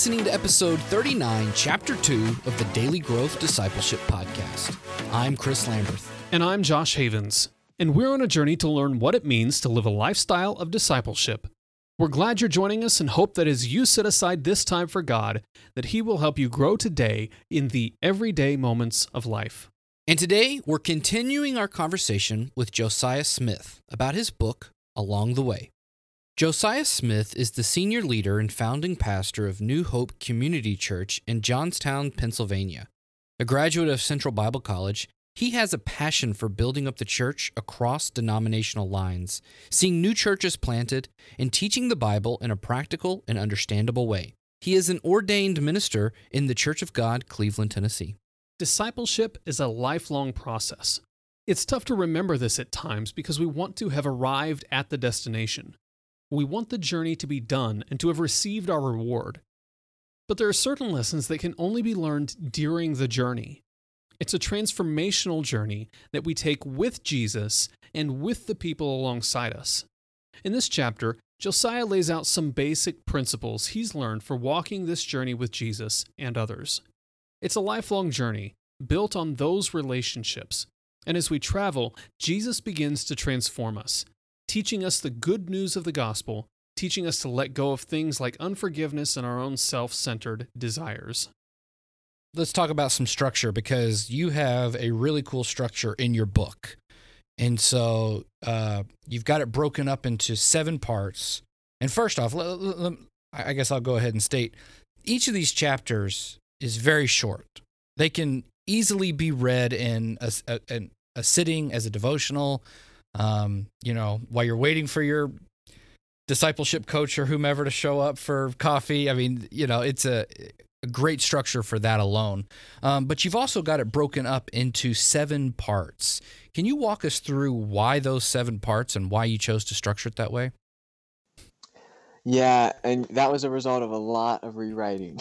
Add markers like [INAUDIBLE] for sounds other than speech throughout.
listening to episode 39, chapter 2 of the Daily Growth Discipleship Podcast. I'm Chris Lamberth. And I'm Josh Havens. And we're on a journey to learn what it means to live a lifestyle of discipleship. We're glad you're joining us and hope that as you set aside this time for God, that He will help you grow today in the everyday moments of life. And today, we're continuing our conversation with Josiah Smith about his book, Along the Way. Josiah Smith is the senior leader and founding pastor of New Hope Community Church in Johnstown, Pennsylvania. A graduate of Central Bible College, he has a passion for building up the church across denominational lines, seeing new churches planted, and teaching the Bible in a practical and understandable way. He is an ordained minister in the Church of God, Cleveland, Tennessee. Discipleship is a lifelong process. It's tough to remember this at times because we want to have arrived at the destination. We want the journey to be done and to have received our reward. But there are certain lessons that can only be learned during the journey. It's a transformational journey that we take with Jesus and with the people alongside us. In this chapter, Josiah lays out some basic principles he's learned for walking this journey with Jesus and others. It's a lifelong journey built on those relationships. And as we travel, Jesus begins to transform us, teaching us the good news of the gospel, teaching us to let go of things like unforgiveness and our own self centered desires. Let's talk about some structure because you have a really cool structure in your book. And so uh, you've got it broken up into seven parts. And first off, I guess I'll go ahead and state each of these chapters is very short. They can easily be read in a, a, a sitting as a devotional um, you know, while you're waiting for your discipleship coach or whomever to show up for coffee. I mean, you know, it's a, a great structure for that alone. Um, but you've also got it broken up into seven parts. Can you walk us through why those seven parts and why you chose to structure it that way? Yeah, and that was a result of a lot of rewriting,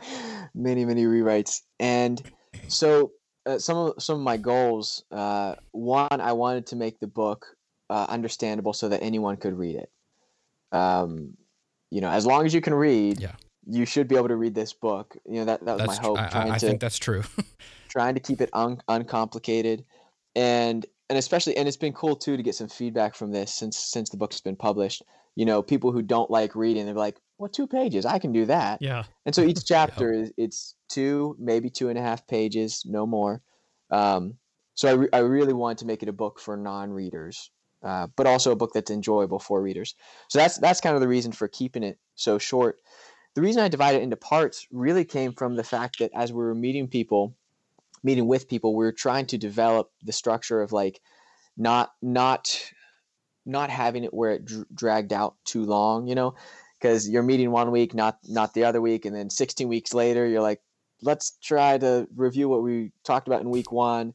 [LAUGHS] many, many rewrites. And so uh, some of some of my goals. Uh, one, I wanted to make the book uh, understandable so that anyone could read it. Um, you know, as long as you can read, yeah. you should be able to read this book. You know, that that was that's my hope. Tr- I, I to, think that's true. [LAUGHS] trying to keep it un- uncomplicated, and and especially, and it's been cool too to get some feedback from this since since the book's been published. You know, people who don't like reading, they're like, well, two pages, I can do that. Yeah. And so each [LAUGHS] chapter is it's two, maybe two and a half pages, no more. Um, so I, re- I really wanted to make it a book for non-readers, uh, but also a book that's enjoyable for readers. So that's that's kind of the reason for keeping it so short. The reason I divided it into parts really came from the fact that as we were meeting people, meeting with people, we were trying to develop the structure of like not not not having it where it dr- dragged out too long, you know, because you're meeting one week, not not the other week, and then 16 weeks later, you're like, let's try to review what we talked about in week one.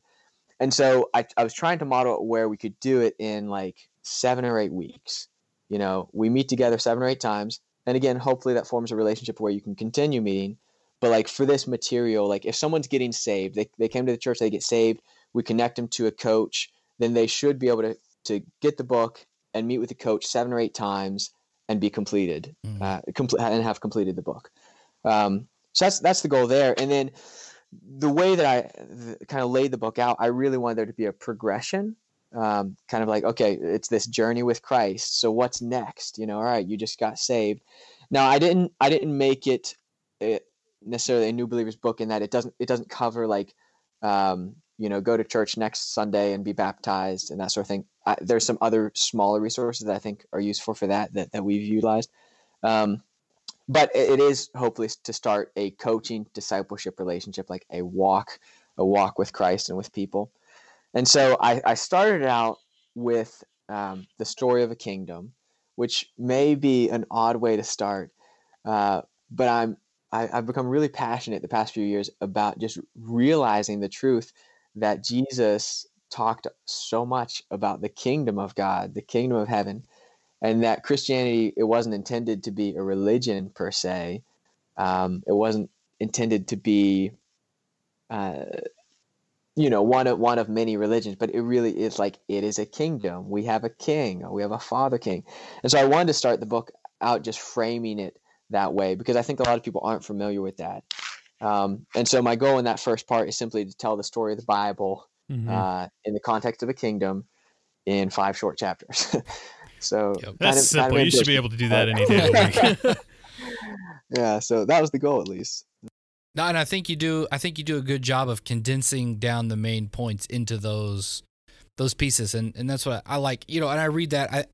And so I, I was trying to model where we could do it in like seven or eight weeks. You know, we meet together seven or eight times. And again, hopefully that forms a relationship where you can continue meeting. But like for this material, like if someone's getting saved, they, they came to the church, they get saved, we connect them to a coach, then they should be able to, to get the book and meet with the coach seven or eight times and be completed mm. uh, compl- and have completed the book. Um, so that's that's the goal there. And then the way that I kind of laid the book out, I really wanted there to be a progression. Um, kind of like, okay, it's this journey with Christ. So what's next? You know, all right, you just got saved. Now I didn't I didn't make it, it eh, necessarily a new believers book in that it doesn't it doesn't cover like um, you know go to church next Sunday and be baptized and that sort of thing. I, there's some other smaller resources that I think are useful for that that, that we've utilized. Um, but it is hopefully to start a coaching discipleship relationship, like a walk, a walk with Christ and with people. And so I, I started out with um, the story of a kingdom, which may be an odd way to start, uh, but I'm I, I've become really passionate the past few years about just realizing the truth that Jesus talked so much about the kingdom of God, the kingdom of heaven, and that Christianity it wasn't intended to be a religion per se. Um, it wasn't intended to be, uh, you know, one of one of many religions, but it really is like it is a kingdom. We have a king, we have a father king, and so I wanted to start the book out just framing it that way because I think a lot of people aren't familiar with that. Um, and so my goal in that first part is simply to tell the story of the Bible Mhm. uh, in the context of a kingdom in five short chapters. [LAUGHS] so Yep. That's kind of- simple. kind of you should be able to do that any day of the week. [LAUGHS] yeah, so that was the goal at least. No, and I think you do. I think you do a good job of condensing down the main points into those those pieces, and and that's what I like. You know, and I read that. I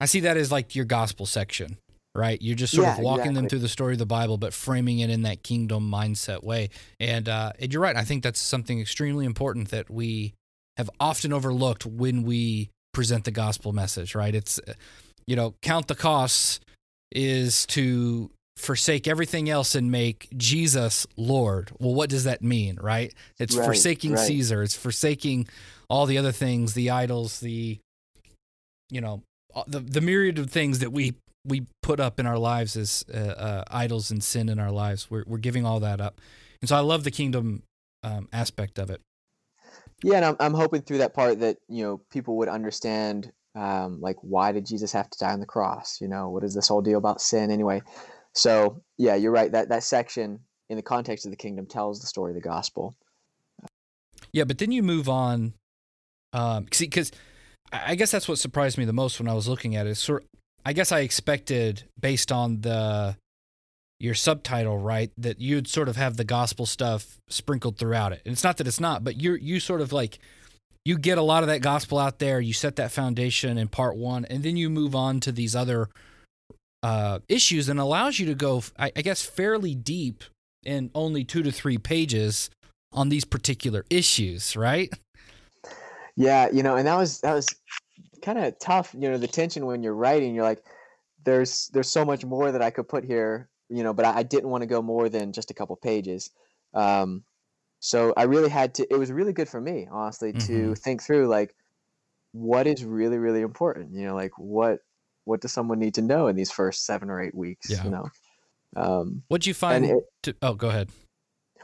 I see that as like your gospel section, right? You're just sort of Yeah, walking them through the story of the Bible, but framing it in that kingdom mindset way. And uh, and you're right. I think that's something extremely important that we have often overlooked when we present the gospel message. Right? It's uh, you know, count the costs is to forsake everything else and make Jesus Lord. Well, what does that mean, right? It's Right, forsaking right. Caesar, it's forsaking all the other things, the idols, the you know, uh, the the myriad of things that we we put up in our lives as uh, uh, idols and sin in our lives. We're we're giving all that up. And so I love the kingdom um, aspect of it. Yeah, and I'm I'm hoping through that part that you know people would understand um, like why did Jesus have to die on the cross? You know, what is this whole deal about sin anyway? So yeah, you're right. That that section in the context of the kingdom tells the story of the gospel. Yeah, but then you move on. Um, see, because I I guess that's what surprised me the most when I was looking at it. Sort, I guess I expected based on the your subtitle, right, that you'd sort of have the gospel stuff sprinkled throughout it. And it's not that it's not, but you you sort of like you get a lot of that gospel out there. You set that foundation in part one, and then you move on to these other uh, issues, and allows you to go, I, I guess, fairly deep in only two to three pages on these particular issues, right? Yeah, you know, and that was that was kind of tough. You know, the tension when you're writing, you're like, there's there's so much more that I could put here. You know, but I, I didn't want to go more than just a couple pages. Um, so I really had to. It was really good for me, honestly, to think through like what is really really important. You know, like what what does someone need to know in these first seven or eight weeks? Yeah. You know. Um, What'd you find? it- to, oh, go ahead.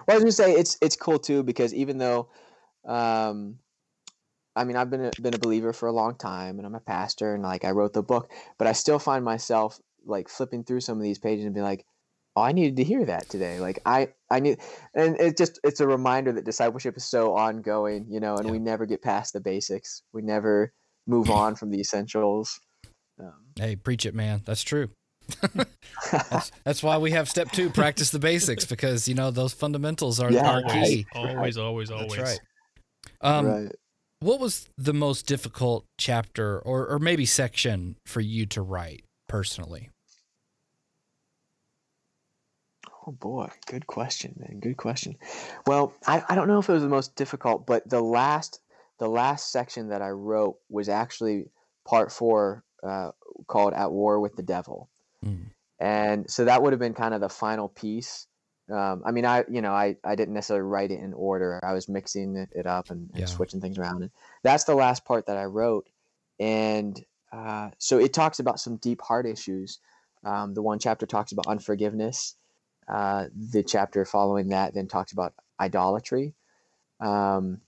well, I was gonna say it's it's cool too because even though, um, I mean, I've been a, been a believer for a long time, and I'm a pastor, and like I wrote the book, but I still find myself like flipping through some of these pages and be like, "Oh, I needed to hear that today." Like I I need, and it just it's a reminder that discipleship is so ongoing, you know, and Yeah. we never get past the basics. We never move [LAUGHS] on from the essentials. Um, Hey, preach it, man. That's true. [LAUGHS] [LAUGHS] that's, that's why we have step two: practice the basics, because you know those fundamentals are, Yeah, are key. always, always, always. That's right. Um, right. What was the most difficult chapter, or or maybe section, for you to write personally? Oh boy, good question, man. Good question. Well, I, I don't know if it was the most difficult, but the last the last section that I wrote was actually part four, uh, called "At War with the Devil," Mm. and so that would have been kind of the final piece. Um, I mean, I you know I I didn't necessarily write it in order. I was mixing it, up and, and Yeah. switching things around, and that's the last part that I wrote. And uh, so it talks about some deep heart issues. Um, the one chapter talks about unforgiveness. Uh, the chapter following that then talks about idolatry. Um,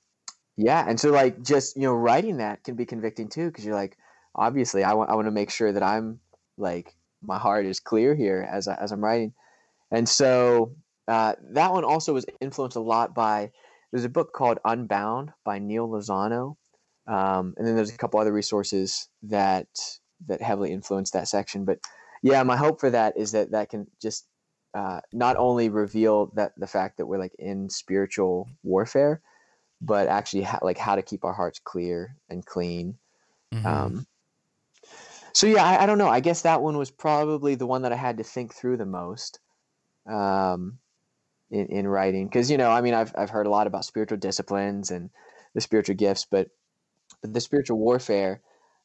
yeah, and so like just you know writing that can be convicting too because you're like obviously I want I want to make sure that I'm like my heart is clear here as I, as I'm writing, and so uh, that one also was influenced a lot by there's a book called Unbound by Neal Lozano, um, and then there's a couple other resources that that heavily influenced that section. But yeah, my hope for that is that that can just uh, not only reveal that the fact that we're like in spiritual warfare, but actually ha- like how to keep our hearts clear and clean. Mhm. Um, so yeah, I, I don't know. I guess that one was probably the one that I had to think through the most um, in in writing because you know I mean I've I've heard a lot about spiritual disciplines and the spiritual gifts, but the spiritual warfare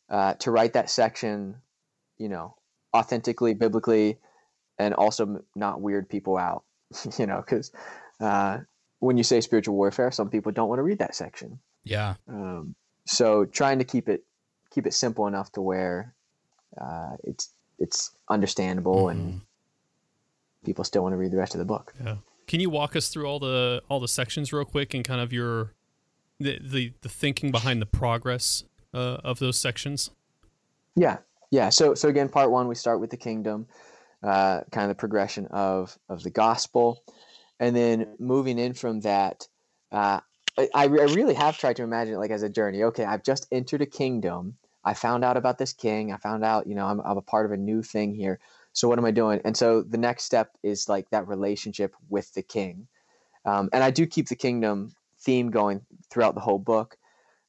uh, to write that section, you know, authentically, biblically, and also not weird people out, [LAUGHS] you know, because uh, when you say spiritual warfare, some people don't want to read that section. yeah, Um, so trying to keep it keep it simple enough to where uh, it's it's understandable Mhm. and people still want to read the rest of the book. Yeah. Can you walk us through all the all the sections real quick and kind of your the the, the thinking behind the progress uh, of those sections? Yeah, yeah. So so again, part one we start with the kingdom. uh, kind of the progression of of the gospel, and then moving in from that. Uh, I, I really have tried to imagine it like as a journey. Okay, I've just entered a kingdom. I found out about this king. I found out, you know, I'm, I'm a part of a new thing here. So what am I doing? And so the next step is like that relationship with the king. Um, and I do keep the kingdom theme going throughout the whole book.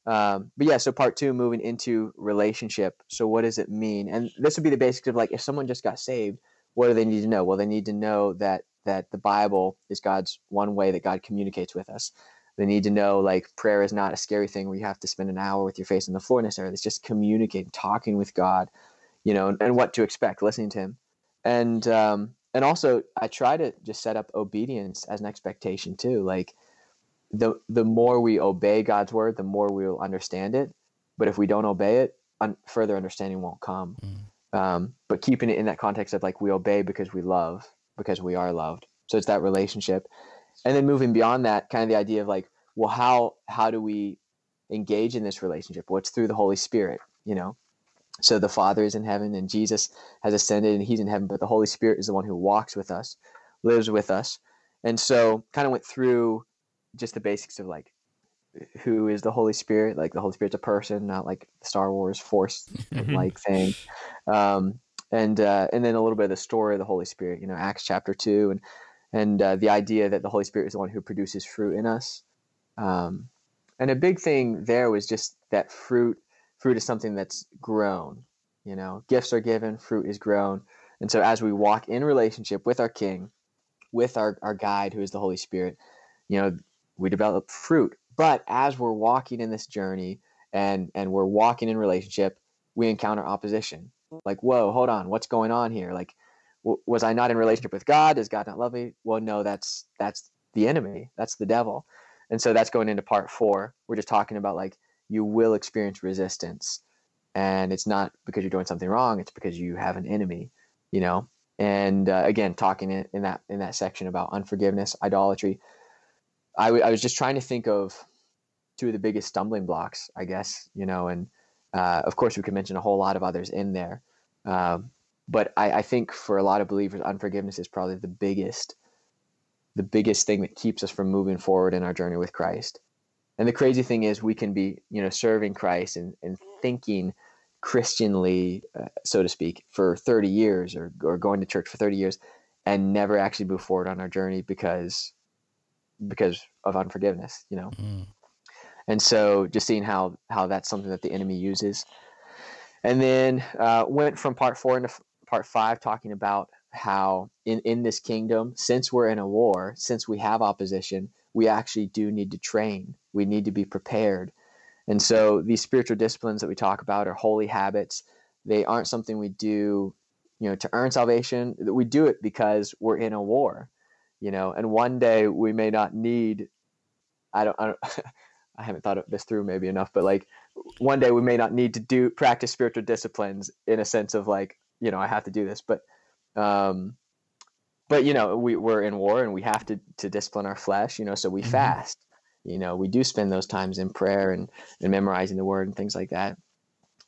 Um, but yeah, so part two, moving into relationship. So what does it mean? And this would be the basics of like if someone just got saved, what do they need to know? Well, they need to know that that the Bible is God's one way that God communicates with us. They need to know like prayer is not a scary thing where you have to spend an hour with your face on the floor necessarily. It's just communicating, talking with God, you know, and, and what to expect, listening to Him, and um, and also I try to just set up obedience as an expectation too. Like the the more we obey God's word, the more we will understand it. But if we don't obey it, un- further understanding won't come. Mm. Um, but keeping it in that context of like we obey because we love, because we are loved. So it's that relationship, and then moving beyond that, kind of the idea of like, well, how how do we engage in this relationship? What's well, through the Holy Spirit, you know. So the Father is in heaven, and Jesus has ascended, and He's in heaven. But the Holy Spirit is the one who walks with us, lives with us, and so kind of went through just the basics of like who is the Holy Spirit. Like the Holy Spirit's a person, not like Star Wars Force [LAUGHS] like thing. Um, and uh, and then a little bit of the story of the Holy Spirit. You know, Acts chapter two, and and uh, the idea that the Holy Spirit is the one who produces fruit in us. Um, and a big thing there was just that fruit. Fruit is something that's grown. You know, gifts are given, fruit is grown. And so as we walk in relationship with our King, with our, our guide, who is the Holy Spirit, you know, we develop fruit. But as we're walking in this journey and and we're walking in relationship, we encounter opposition. Like, whoa, hold on, what's going on here? Like, w- was I not in relationship with God? Does God not love me? Well, no, that's that's the enemy. That's the devil. And so that's going into part four. We're just talking about like you will experience resistance, and it's not because you're doing something wrong. It's because you have an enemy. You know. And uh, again, talking in, in that in that section about unforgiveness, idolatry, I, w- I was just trying to think of two of the biggest stumbling blocks, I guess, you know, and uh, of course we could mention a whole lot of others in there. Um, but I, I, think for a lot of believers, unforgiveness is probably the biggest, the biggest thing that keeps us from moving forward in our journey with Christ. And the crazy thing is, we can be, you know, serving Christ and, and thinking Christianly, uh, so to speak, for 30 years or, or going to church for 30 years and never actually move forward on our journey because because of unforgiveness, you know. Mm. And so just seeing how how that's something that the enemy uses. And then uh, went from part four into part five, talking about how in, in this kingdom, since we're in a war, since we have opposition, we actually do need to train. We need to be prepared. And so these spiritual disciplines that we talk about are holy habits. They aren't something we do, you know, to earn salvation. We do it because we're in a war you know and one day we may not need i don't i, don't, [LAUGHS] I haven't thought of this through maybe enough but like one day we may not need to do practice spiritual disciplines in a sense of like you know i have to do this but um but you know we, we're in war and we have to to discipline our flesh you know so we mm-hmm. fast you know we do spend those times in prayer and and memorizing the word and things like that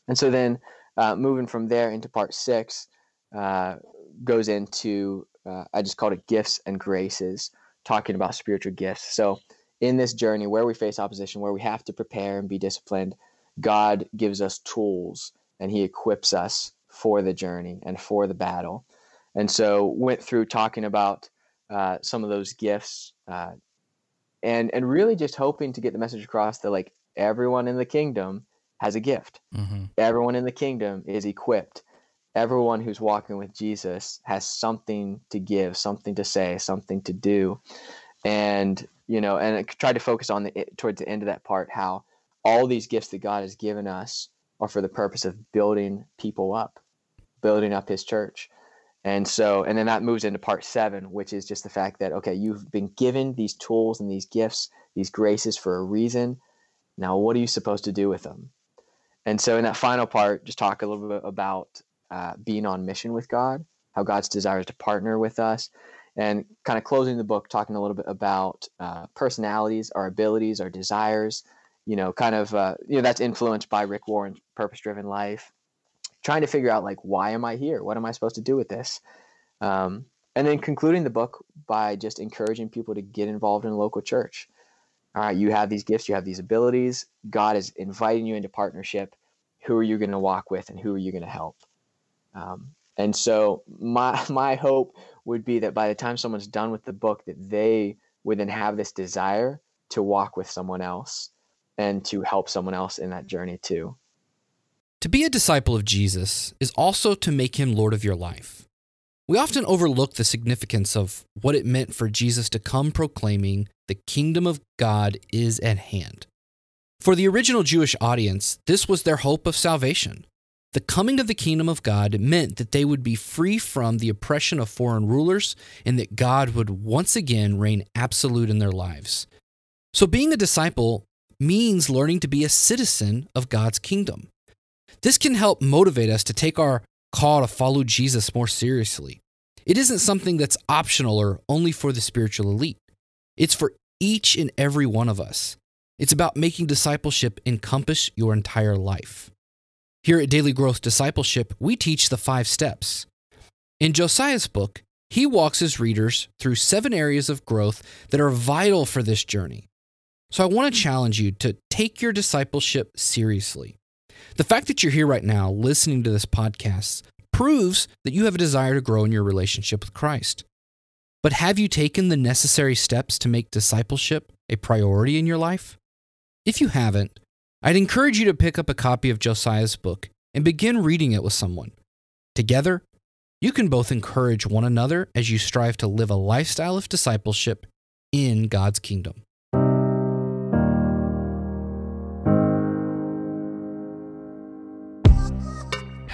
and so then uh, moving from there into part six uh, goes into uh, I just called it gifts and graces, talking about spiritual gifts. So, in this journey where we face opposition, where we have to prepare and be disciplined, God gives us tools and He equips us for the journey and for the battle. And so, went through talking about uh, some of those gifts, uh, and and really just hoping to get the message across that like everyone in the kingdom has a gift. Mm-hmm. Everyone in the kingdom is equipped everyone who's walking with Jesus has something to give, something to say, something to do. And, you know, and I try to focus on the towards the end of that part how all these gifts that God has given us are for the purpose of building people up, building up his church. And so, and then that moves into part seven, which is just the fact that, okay, you've been given these tools and these gifts, these graces for a reason. Now, what are you supposed to do with them? And so, in that final part, just talk a little bit about uh, being on mission with God, how God's desire is to partner with us, and kind of closing the book, talking a little bit about uh, personalities, our abilities, our desires. You know, kind of uh, you know that's influenced by Rick Warren's purpose-driven life. Trying to figure out like why am I here? What am I supposed to do with this? Um, and then concluding the book by just encouraging people to get involved in a local church. All right, you have these gifts, you have these abilities. God is inviting you into partnership. Who are you going to walk with, and who are you going to help? Um, and so my [LAUGHS] my hope would be that by the time someone's done with the book, that they would then have this desire to walk with someone else and to help someone else in that journey too. To be a disciple of Jesus is also to make him Lord of your life. We often overlook the significance of what it meant for Jesus to come proclaiming the kingdom of God is at hand. For the original Jewish audience, this was their hope of salvation. The coming of the kingdom of God meant that they would be free from the oppression of foreign rulers and that God would once again reign absolute in their lives. So, being a disciple means learning to be a citizen of God's kingdom. This can help motivate us to take our call to follow Jesus more seriously. It isn't something that's optional or only for the spiritual elite, it's for each and every one of us. It's about making discipleship encompass your entire life. Here at Daily Growth Discipleship, we teach the five steps. In Josiah's book, he walks his readers through seven areas of growth that are vital for this journey. So I want to challenge you to take your discipleship seriously. The fact that you're here right now listening to this podcast proves that you have a desire to grow in your relationship with Christ. But have you taken the necessary steps to make discipleship a priority in your life? If you haven't, I'd encourage you to pick up a copy of Josiah's book and begin reading it with someone. Together, you can both encourage one another as you strive to live a lifestyle of discipleship in God's kingdom.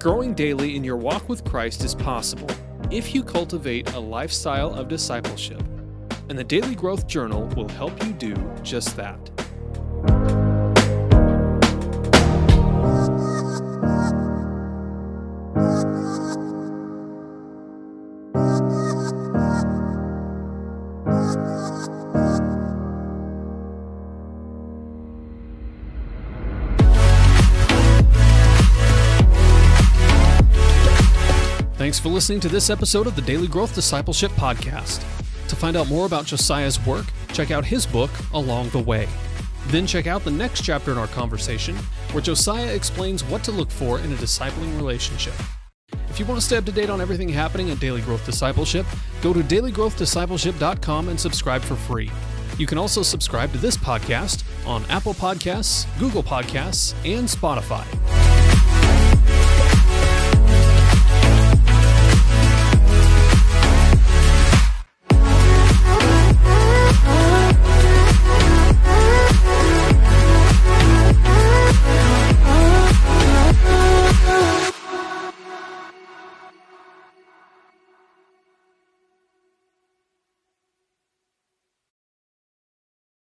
Growing daily in your walk with Christ is possible if you cultivate a lifestyle of discipleship. And the Daily Growth Journal will help you do just that. For listening to this episode of the Daily Growth Discipleship Podcast. To find out more about Josiah's work, check out his book, Along the Way. Then check out the next chapter in our conversation, where Josiah explains what to look for in a discipling relationship. If you want to stay up to date on everything happening at Daily Growth Discipleship, go to dailygrowthdiscipleship.com and subscribe for free. You can also subscribe to this podcast on Apple Podcasts, Google Podcasts, and Spotify.